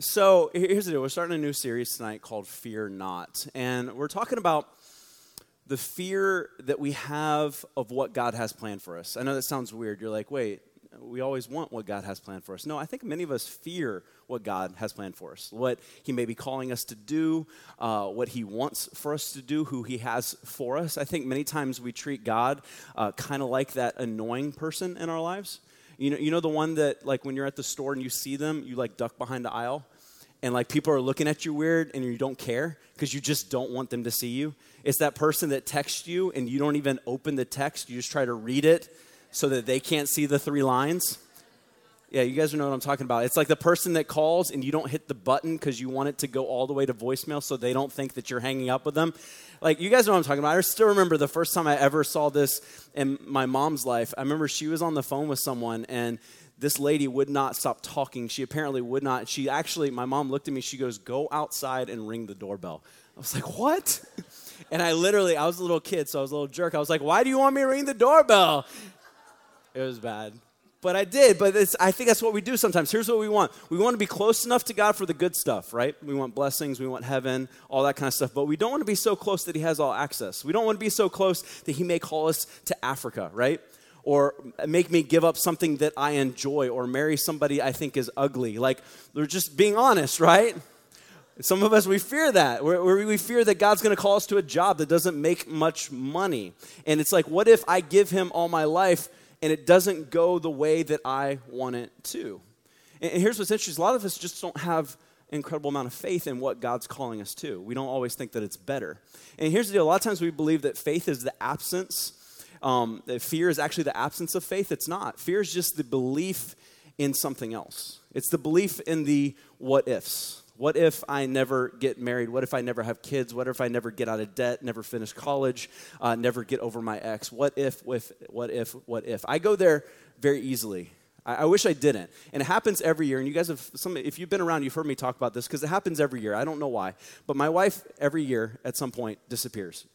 So here's the deal. We're starting a new series tonight called Fear Not. And we're talking about the fear that we have of what God has planned for us. I know that sounds weird. You're like, wait, we always want what God has planned for us. No, I think many of us fear what God has planned for us, what He may be calling us to do, uh, what He wants for us to do, who He has for us. I think many times we treat God uh, kind of like that annoying person in our lives. You know, you know the one that like when you're at the store and you see them, you like duck behind the aisle, and like people are looking at you weird, and you don't care because you just don't want them to see you. It's that person that texts you and you don't even open the text; you just try to read it so that they can't see the three lines. Yeah, you guys know what I'm talking about. It's like the person that calls and you don't hit the button because you want it to go all the way to voicemail so they don't think that you're hanging up with them. Like, you guys know what I'm talking about. I still remember the first time I ever saw this in my mom's life. I remember she was on the phone with someone and this lady would not stop talking. She apparently would not. She actually, my mom looked at me, she goes, Go outside and ring the doorbell. I was like, What? And I literally, I was a little kid, so I was a little jerk. I was like, Why do you want me to ring the doorbell? It was bad. But I did, but I think that's what we do sometimes. Here's what we want we want to be close enough to God for the good stuff, right? We want blessings, we want heaven, all that kind of stuff. But we don't want to be so close that He has all access. We don't want to be so close that He may call us to Africa, right? Or make me give up something that I enjoy, or marry somebody I think is ugly. Like, they're just being honest, right? Some of us, we fear that. we we fear that God's going to call us to a job that doesn't make much money. And it's like, what if I give Him all my life? And it doesn't go the way that I want it to. And here's what's interesting a lot of us just don't have incredible amount of faith in what God's calling us to. We don't always think that it's better. And here's the deal a lot of times we believe that faith is the absence, um, that fear is actually the absence of faith. It's not. Fear is just the belief in something else, it's the belief in the what ifs. What if I never get married? What if I never have kids? What if I never get out of debt, never finish college, uh, never get over my ex? What if, with, what if, what if? I go there very easily. I, I wish I didn't. And it happens every year. And you guys have, some, if you've been around, you've heard me talk about this because it happens every year. I don't know why. But my wife, every year, at some point, disappears.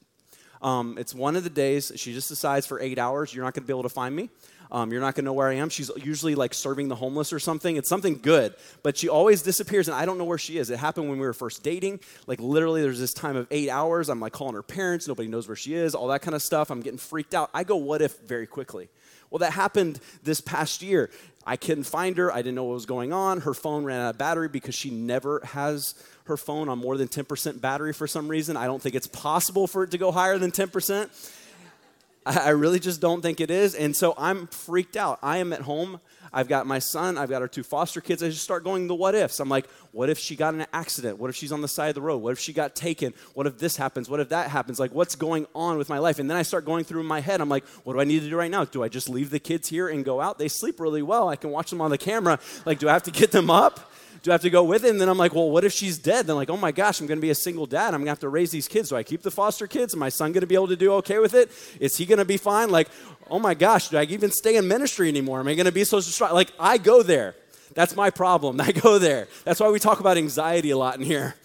Um, it's one of the days she just decides for eight hours, you're not going to be able to find me. Um, you're not going to know where I am. She's usually like serving the homeless or something. It's something good, but she always disappears, and I don't know where she is. It happened when we were first dating. Like literally, there's this time of eight hours. I'm like calling her parents. Nobody knows where she is. All that kind of stuff. I'm getting freaked out. I go, what if very quickly. Well, that happened this past year. I couldn't find her. I didn't know what was going on. Her phone ran out of battery because she never has her phone on more than 10% battery for some reason. I don't think it's possible for it to go higher than 10%. I really just don't think it is. And so I'm freaked out. I am at home. I've got my son. I've got our two foster kids. I just start going the what ifs. I'm like, what if she got in an accident? What if she's on the side of the road? What if she got taken? What if this happens? What if that happens? Like, what's going on with my life? And then I start going through my head. I'm like, what do I need to do right now? Do I just leave the kids here and go out? They sleep really well. I can watch them on the camera. Like, do I have to get them up? Do I have to go with it? And then I'm like, well, what if she's dead? Then like, oh my gosh, I'm going to be a single dad. I'm going to have to raise these kids. Do I keep the foster kids? Is my son going to be able to do okay with it? Is he going to be fine? Like, oh my gosh, do I even stay in ministry anymore? Am I going to be so distraught? Like, I go there. That's my problem. I go there. That's why we talk about anxiety a lot in here.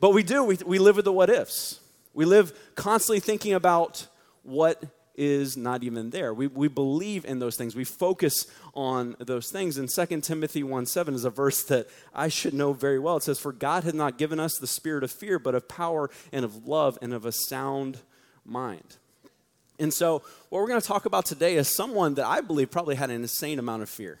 But we do. We, we live with the what ifs. We live constantly thinking about what is not even there. We, we believe in those things. We focus on those things. And 2 Timothy 1 7 is a verse that I should know very well. It says, For God had not given us the spirit of fear, but of power and of love and of a sound mind. And so, what we're going to talk about today is someone that I believe probably had an insane amount of fear.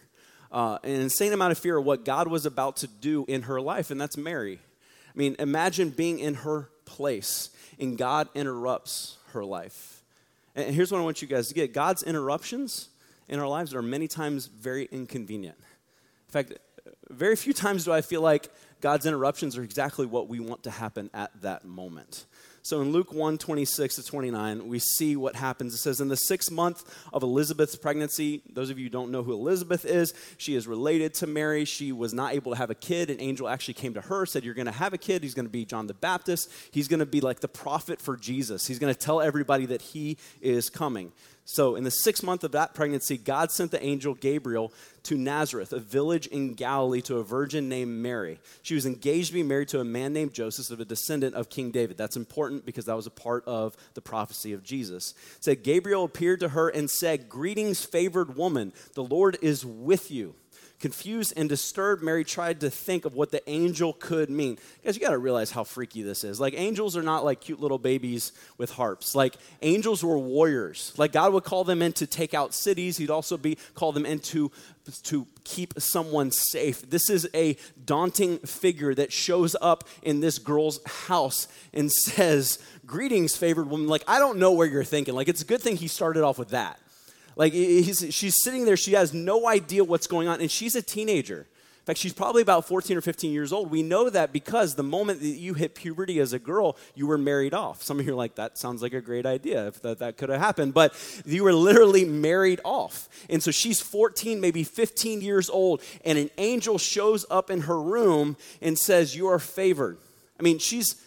Uh, an insane amount of fear of what God was about to do in her life, and that's Mary. I mean, imagine being in her place and God interrupts her life. And here's what I want you guys to get God's interruptions in our lives are many times very inconvenient. In fact, very few times do I feel like God's interruptions are exactly what we want to happen at that moment. So in Luke 1 26 to 29, we see what happens. It says, In the sixth month of Elizabeth's pregnancy, those of you don't know who Elizabeth is, she is related to Mary. She was not able to have a kid. An angel actually came to her, said, You're going to have a kid. He's going to be John the Baptist. He's going to be like the prophet for Jesus. He's going to tell everybody that he is coming. So, in the sixth month of that pregnancy, God sent the angel Gabriel to Nazareth, a village in Galilee, to a virgin named Mary. She was engaged to be married to a man named Joseph, of a descendant of King David. That's important because that was a part of the prophecy of Jesus. It said, Gabriel appeared to her and said, Greetings, favored woman, the Lord is with you. Confused and disturbed, Mary tried to think of what the angel could mean. Guys, you got to realize how freaky this is. Like, angels are not like cute little babies with harps. Like, angels were warriors. Like, God would call them in to take out cities, He'd also be call them in to, to keep someone safe. This is a daunting figure that shows up in this girl's house and says, Greetings, favored woman. Like, I don't know where you're thinking. Like, it's a good thing he started off with that. Like, she's sitting there, she has no idea what's going on, and she's a teenager. In fact, she's probably about 14 or 15 years old. We know that because the moment that you hit puberty as a girl, you were married off. Some of you are like, that sounds like a great idea if that, that could have happened. But you were literally married off. And so she's 14, maybe 15 years old, and an angel shows up in her room and says, You are favored. I mean, she's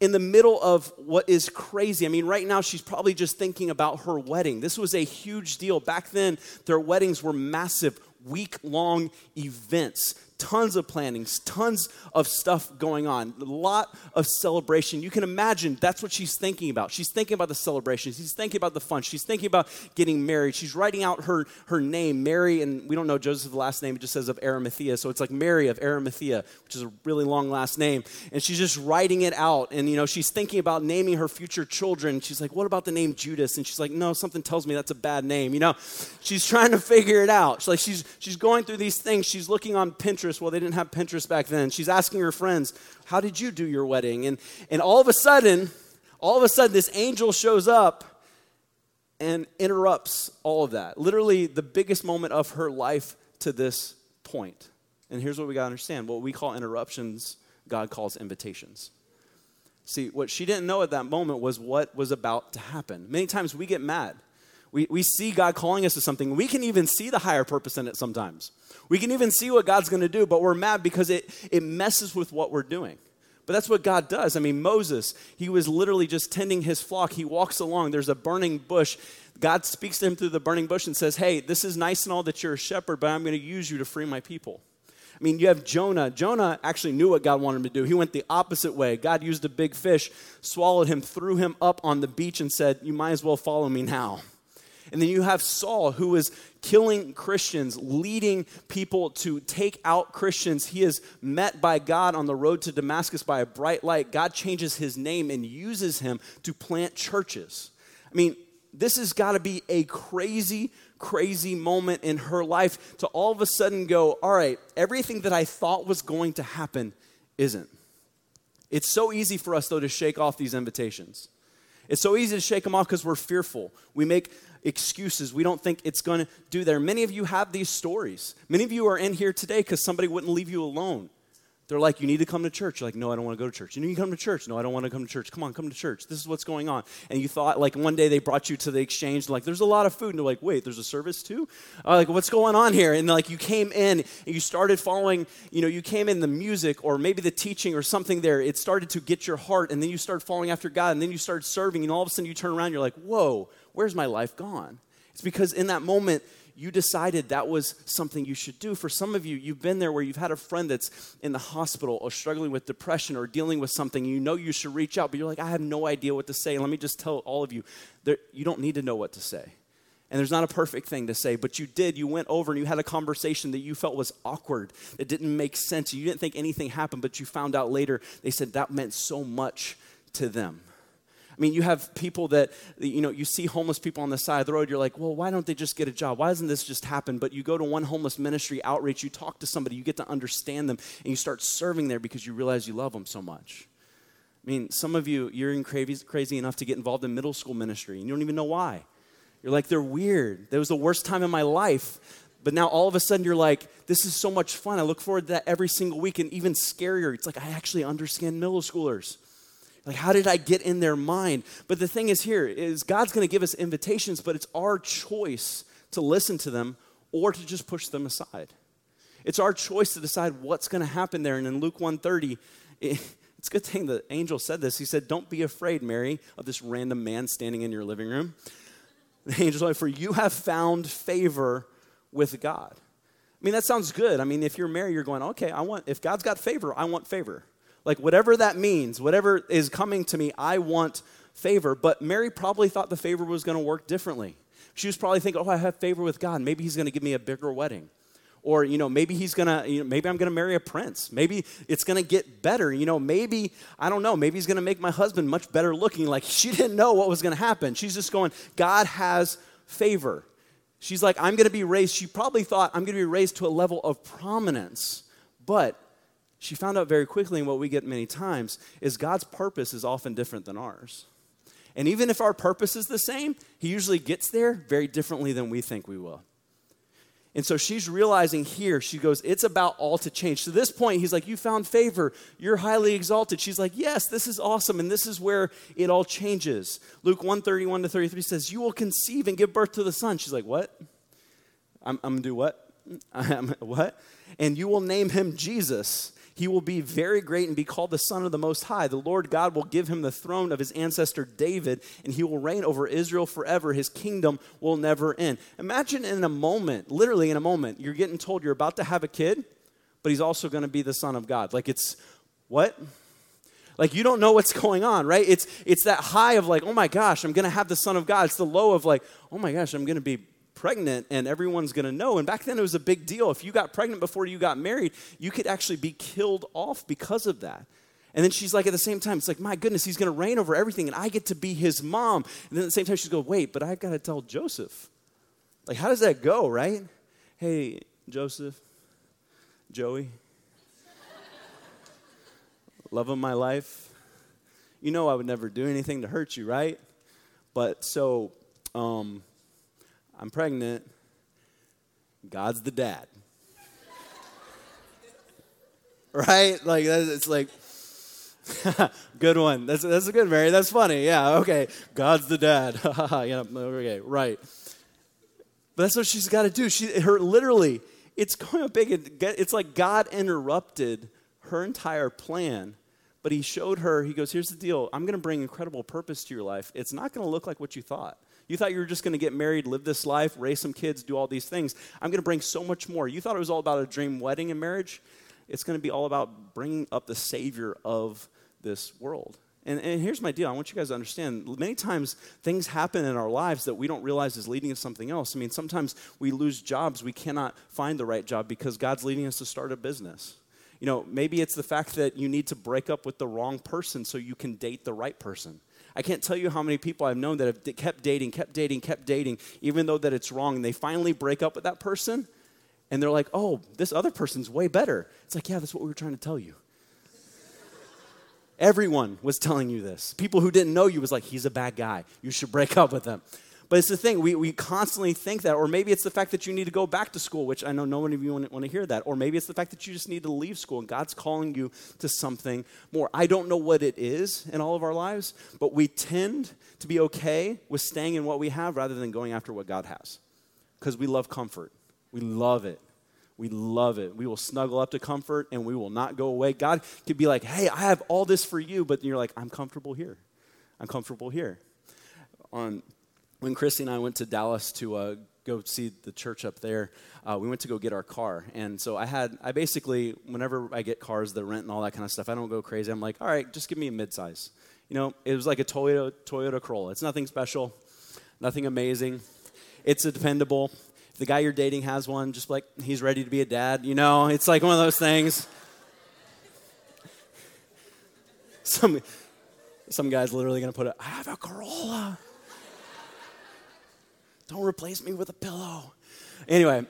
in the middle of what is crazy. I mean, right now she's probably just thinking about her wedding. This was a huge deal. Back then, their weddings were massive week long events tons of plannings, tons of stuff going on, a lot of celebration. You can imagine that's what she's thinking about. She's thinking about the celebration. She's thinking about the fun. She's thinking about getting married. She's writing out her, her name, Mary, and we don't know Joseph's last name. It just says of Arimathea. So it's like Mary of Arimathea, which is a really long last name. And she's just writing it out. And, you know, she's thinking about naming her future children. She's like, what about the name Judas? And she's like, no, something tells me that's a bad name. You know, she's trying to figure it out. She's like, she's, she's going through these things. She's looking on Pinterest Pinterest. Well, they didn't have Pinterest back then. She's asking her friends, How did you do your wedding? And, and all of a sudden, all of a sudden, this angel shows up and interrupts all of that. Literally, the biggest moment of her life to this point. And here's what we got to understand what we call interruptions, God calls invitations. See, what she didn't know at that moment was what was about to happen. Many times we get mad. We, we see God calling us to something. We can even see the higher purpose in it sometimes. We can even see what God's going to do, but we're mad because it, it messes with what we're doing. But that's what God does. I mean, Moses, he was literally just tending his flock. He walks along, there's a burning bush. God speaks to him through the burning bush and says, Hey, this is nice and all that you're a shepherd, but I'm going to use you to free my people. I mean, you have Jonah. Jonah actually knew what God wanted him to do. He went the opposite way. God used a big fish, swallowed him, threw him up on the beach, and said, You might as well follow me now. And then you have Saul, who is killing Christians, leading people to take out Christians. He is met by God on the road to Damascus by a bright light. God changes his name and uses him to plant churches. I mean, this has got to be a crazy, crazy moment in her life to all of a sudden go, all right, everything that I thought was going to happen isn't. It's so easy for us, though, to shake off these invitations. It's so easy to shake them off because we're fearful. We make excuses. We don't think it's going to do there. Many of you have these stories. Many of you are in here today because somebody wouldn't leave you alone. They're like, you need to come to church. You're like, no, I don't want to go to church. You need to come to church. No, I don't want to come to church. Come on, come to church. This is what's going on. And you thought, like, one day they brought you to the exchange, like, there's a lot of food. And they're like, wait, there's a service too? Uh, like, what's going on here? And like, you came in and you started following, you know, you came in the music or maybe the teaching or something there. It started to get your heart. And then you started following after God. And then you started serving. And all of a sudden you turn around, you're like, whoa, where's my life gone? It's because in that moment, you decided that was something you should do. For some of you, you've been there where you've had a friend that's in the hospital or struggling with depression or dealing with something. You know you should reach out, but you're like, I have no idea what to say. Let me just tell all of you, there, you don't need to know what to say. And there's not a perfect thing to say, but you did. You went over and you had a conversation that you felt was awkward, that didn't make sense. You didn't think anything happened, but you found out later they said that meant so much to them. I mean, you have people that, you know, you see homeless people on the side of the road, you're like, well, why don't they just get a job? Why doesn't this just happen? But you go to one homeless ministry outreach, you talk to somebody, you get to understand them, and you start serving there because you realize you love them so much. I mean, some of you, you're in crazy, crazy enough to get involved in middle school ministry, and you don't even know why. You're like, they're weird. That was the worst time in my life. But now all of a sudden you're like, this is so much fun. I look forward to that every single week. And even scarier, it's like, I actually understand middle schoolers. Like, how did I get in their mind? But the thing is here is God's going to give us invitations, but it's our choice to listen to them or to just push them aside. It's our choice to decide what's going to happen there. And in Luke 130, it, it's a good thing the angel said this. He said, Don't be afraid, Mary, of this random man standing in your living room. The angel's like, For you have found favor with God. I mean, that sounds good. I mean, if you're Mary, you're going, okay, I want, if God's got favor, I want favor. Like, whatever that means, whatever is coming to me, I want favor. But Mary probably thought the favor was going to work differently. She was probably thinking, oh, I have favor with God. Maybe he's going to give me a bigger wedding. or you know maybe he's gonna you know, maybe i'm gonna marry a prince maybe it's gonna get better you know maybe i don't know maybe he's gonna make my husband much better looking like she didn't know what was gonna happen she's just going god has favor she's like i'm gonna be raised she probably thought i'm gonna be raised to a level of prominence but she found out very quickly and what we get many times is god's purpose is often different than ours and even if our purpose is the same he usually gets there very differently than we think we will and so she's realizing here, she goes, It's about all to change. To this point, he's like, You found favor. You're highly exalted. She's like, Yes, this is awesome. And this is where it all changes. Luke 131 to 33 says, You will conceive and give birth to the son. She's like, What? I'm, I'm going to do what? I'm, what? And you will name him Jesus he will be very great and be called the Son of the Most High. The Lord God will give him the throne of his ancestor David, and he will reign over Israel forever. His kingdom will never end. Imagine in a moment, literally in a moment, you're getting told you're about to have a kid, but he's also going to be the Son of God. Like it's what? Like you don't know what's going on, right? It's it's that high of like, oh my gosh, I'm gonna have the Son of God. It's the low of like, oh my gosh, I'm gonna be pregnant and everyone's going to know. And back then it was a big deal. If you got pregnant before you got married, you could actually be killed off because of that. And then she's like, at the same time, it's like, my goodness, he's going to reign over everything, and I get to be his mom. And then at the same time, she's going, wait, but I've got to tell Joseph. Like, how does that go, right? Hey, Joseph, Joey, love of my life. You know I would never do anything to hurt you, right? But so, um, I'm pregnant. God's the dad. right? Like, it's like, good one. That's, that's a good, Mary. That's funny. Yeah, okay. God's the dad. yeah, okay, right. But that's what she's got to do. She, her literally, it's going big. It's like God interrupted her entire plan, but He showed her. He goes, "Here's the deal. I'm going to bring incredible purpose to your life. It's not going to look like what you thought. You thought you were just going to get married, live this life, raise some kids, do all these things. I'm going to bring so much more. You thought it was all about a dream wedding and marriage. It's going to be all about bringing up the Savior of this world. And, and, here's my deal. I want you guys to understand many times things happen in our lives that we don't realize is leading to something else. I mean, sometimes we lose jobs. We cannot find the right job because God's leading us to start a business. You know, maybe it's the fact that you need to break up with the wrong person so you can date the right person. I can't tell you how many people I've known that have kept dating, kept dating, kept dating, even though that it's wrong. And they finally break up with that person, and they're like, oh, this other person's way better. It's like, yeah, that's what we were trying to tell you. Everyone was telling you this. People who didn't know you was like, he's a bad guy. You should break up with him. But it's the thing, we, we constantly think that. Or maybe it's the fact that you need to go back to school, which I know no one of you want, want to hear that. Or maybe it's the fact that you just need to leave school and God's calling you to something more. I don't know what it is in all of our lives, but we tend to be okay with staying in what we have rather than going after what God has. Because we love comfort. We love it. We love it. We will snuggle up to comfort and we will not go away. God could be like, hey, I have all this for you, but you're like, I'm comfortable here. I'm comfortable here. On when Christy and I went to Dallas to uh, go see the church up there, uh, we went to go get our car. And so I had, I basically, whenever I get cars, the rent and all that kind of stuff, I don't go crazy. I'm like, all right, just give me a midsize. You know, it was like a Toyota, Toyota Corolla. It's nothing special, nothing amazing. It's a dependable. If the guy you're dating has one, just like he's ready to be a dad. You know, it's like one of those things. Some, some guy's literally going to put it, I have a Corolla. Don't replace me with a pillow. Anyway,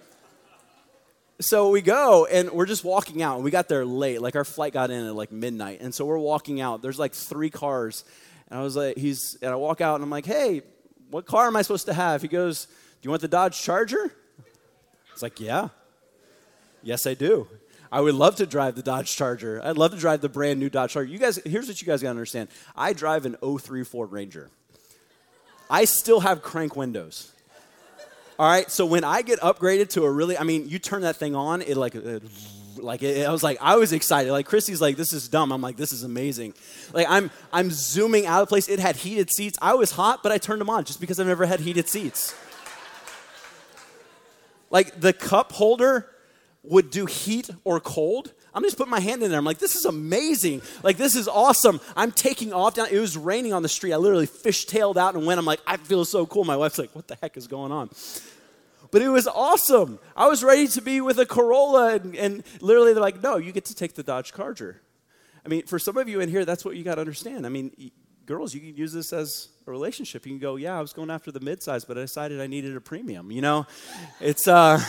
so we go and we're just walking out. We got there late. Like our flight got in at like midnight. And so we're walking out. There's like three cars. And I was like, he's, and I walk out and I'm like, hey, what car am I supposed to have? He goes, do you want the Dodge Charger? It's like, yeah. Yes, I do. I would love to drive the Dodge Charger. I'd love to drive the brand new Dodge Charger. You guys, here's what you guys gotta understand. I drive an 03 Ford Ranger. I still have crank windows. All right, so when I get upgraded to a really, I mean, you turn that thing on, it like, it, like it, I was like, I was excited. Like Christy's like, this is dumb. I'm like, this is amazing. Like I'm, I'm zooming out of place. It had heated seats. I was hot, but I turned them on just because I've never had heated seats. like the cup holder would do heat or cold. I'm just putting my hand in there. I'm like, this is amazing. Like, this is awesome. I'm taking off down. It was raining on the street. I literally fishtailed out and went. I'm like, I feel so cool. My wife's like, what the heck is going on? but it was awesome. I was ready to be with a Corolla, and, and literally they're like, no, you get to take the Dodge Charger. I mean, for some of you in here, that's what you got to understand. I mean, girls, you can use this as a relationship. You can go, yeah, I was going after the midsize, but I decided I needed a premium. You know, it's uh,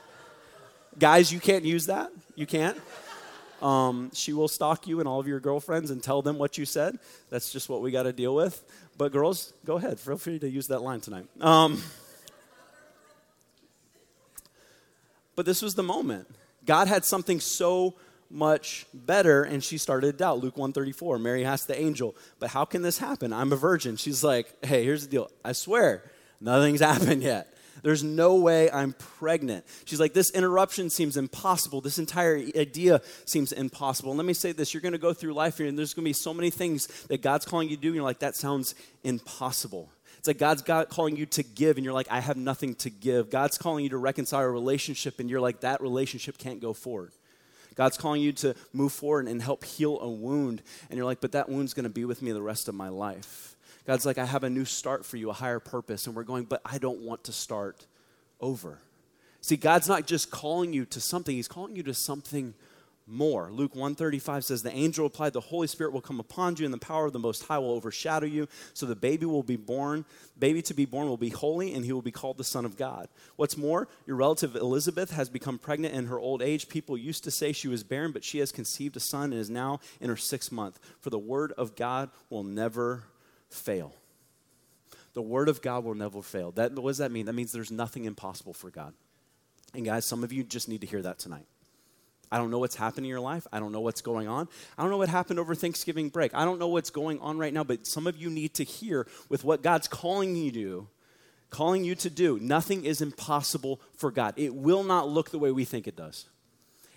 guys, you can't use that. You can't. Um, she will stalk you and all of your girlfriends and tell them what you said. That's just what we got to deal with. But girls, go ahead. Feel free to use that line tonight. Um, but this was the moment. God had something so much better and she started to doubt luke 134 mary asked the angel but how can this happen i'm a virgin she's like hey here's the deal i swear nothing's happened yet there's no way I'm pregnant. She's like, This interruption seems impossible. This entire idea seems impossible. And let me say this you're going to go through life here, and there's going to be so many things that God's calling you to do, and you're like, That sounds impossible. It's like God's God calling you to give, and you're like, I have nothing to give. God's calling you to reconcile a relationship, and you're like, That relationship can't go forward. God's calling you to move forward and help heal a wound, and you're like, But that wound's going to be with me the rest of my life. God's like, I have a new start for you, a higher purpose. And we're going, but I don't want to start over. See, God's not just calling you to something, He's calling you to something more. Luke 135 says, The angel replied, The Holy Spirit will come upon you, and the power of the Most High will overshadow you. So the baby will be born, baby to be born will be holy, and he will be called the Son of God. What's more, your relative Elizabeth has become pregnant in her old age. People used to say she was barren, but she has conceived a son and is now in her sixth month. For the word of God will never fail. The word of God will never fail. That, what does that mean? That means there's nothing impossible for God. And guys, some of you just need to hear that tonight. I don't know what's happening in your life. I don't know what's going on. I don't know what happened over Thanksgiving break. I don't know what's going on right now, but some of you need to hear with what God's calling you to calling you to do. Nothing is impossible for God. It will not look the way we think it does.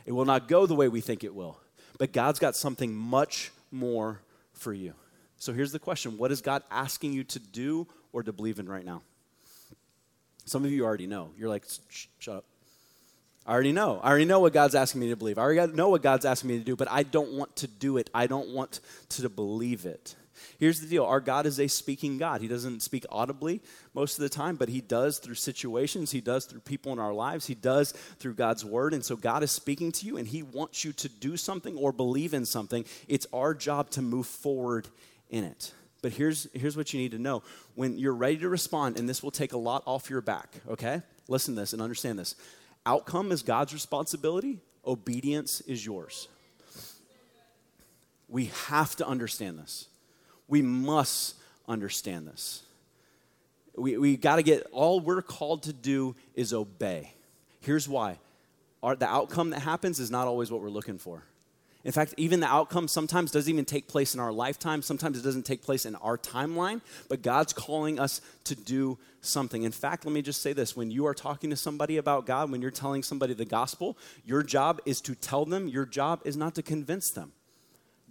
It will not go the way we think it will. But God's got something much more for you. So here's the question What is God asking you to do or to believe in right now? Some of you already know. You're like, shut up. I already know. I already know what God's asking me to believe. I already know what God's asking me to do, but I don't want to do it. I don't want to believe it. Here's the deal our God is a speaking God. He doesn't speak audibly most of the time, but He does through situations, He does through people in our lives, He does through God's Word. And so God is speaking to you, and He wants you to do something or believe in something. It's our job to move forward in it. But here's, here's what you need to know. When you're ready to respond, and this will take a lot off your back, okay? Listen to this and understand this. Outcome is God's responsibility, obedience is yours. We have to understand this. We must understand this. We, we got to get, all we're called to do is obey. Here's why. Our, the outcome that happens is not always what we're looking for. In fact, even the outcome sometimes doesn't even take place in our lifetime. Sometimes it doesn't take place in our timeline, but God's calling us to do something. In fact, let me just say this when you are talking to somebody about God, when you're telling somebody the gospel, your job is to tell them, your job is not to convince them.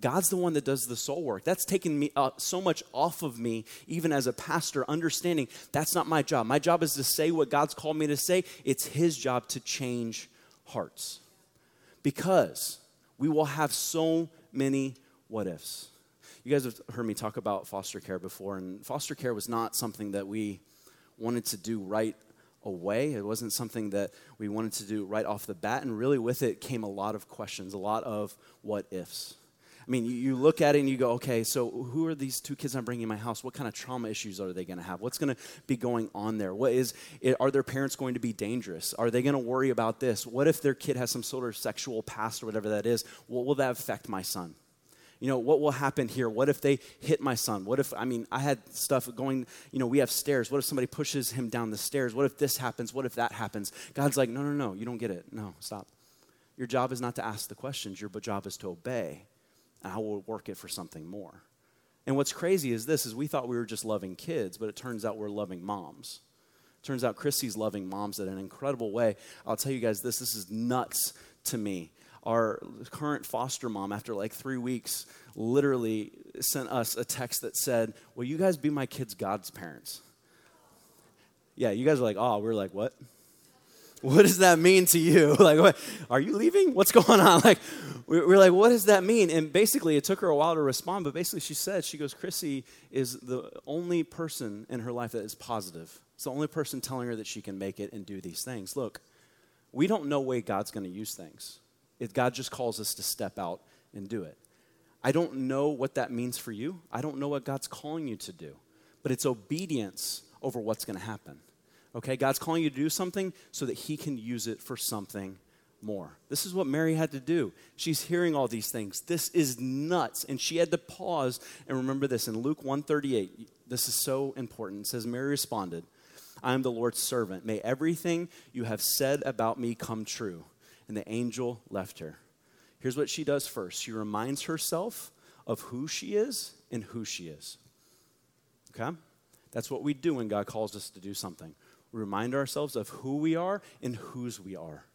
God's the one that does the soul work. That's taken me uh, so much off of me, even as a pastor, understanding that's not my job. My job is to say what God's called me to say. It's His job to change hearts. Because we will have so many what ifs. You guys have heard me talk about foster care before, and foster care was not something that we wanted to do right away. It wasn't something that we wanted to do right off the bat, and really with it came a lot of questions, a lot of what ifs. I mean, you, you, look at it and you go, okay, so who are these two kids I'm bringing in my house? What kind of trauma issues are they going to have? What's going to be going on there? What is, are their parents going to be dangerous? Are they going to worry about this? What if their kid has some sort of sexual past or whatever that is? What will that affect my son? You know, what will happen here? What if they hit my son? What if, I mean, I had stuff going, you know, we have stairs. What if somebody pushes him down the stairs? What if this happens? What if that happens? God's like, no, no, no, you don't get it. No, stop. Your job is not to ask the questions, your job is to obey and I will work it for something more. And what's crazy is this is we thought we were just loving kids, but it turns out we're loving moms. It turns out Chrissy's loving moms in an incredible way. I'll tell you guys this, this is nuts to me. Our current foster mom, after like three weeks, literally sent us a text that said, Will you guys be my kids' God's parents? Yeah, you guys are like, Oh, we're like, What? What does that mean to you? like, what, are you leaving? What's going on? Like, we're like, what does that mean? And basically, it took her a while to respond, but basically, she said, she goes, Chrissy is the only person in her life that is positive It's the only person telling her that she can make it and do these things. Look, we don't know way God's going to use things. It, God just calls us to step out and do it. I don't know what that means for you. I don't know what God's calling you to do, but it's obedience over what's going to happen. Okay, God's calling you to do something so that He can use it for something more. This is what Mary had to do. She's hearing all these things. This is nuts. And she had to pause and remember this in Luke 138. This is so important. It says Mary responded, I am the Lord's servant. May everything you have said about me come true. And the angel left her. Here's what she does first. She reminds herself of who she is and who she is. Okay? That's what we do when God calls us to do something. Remind ourselves of who we are and whose we are.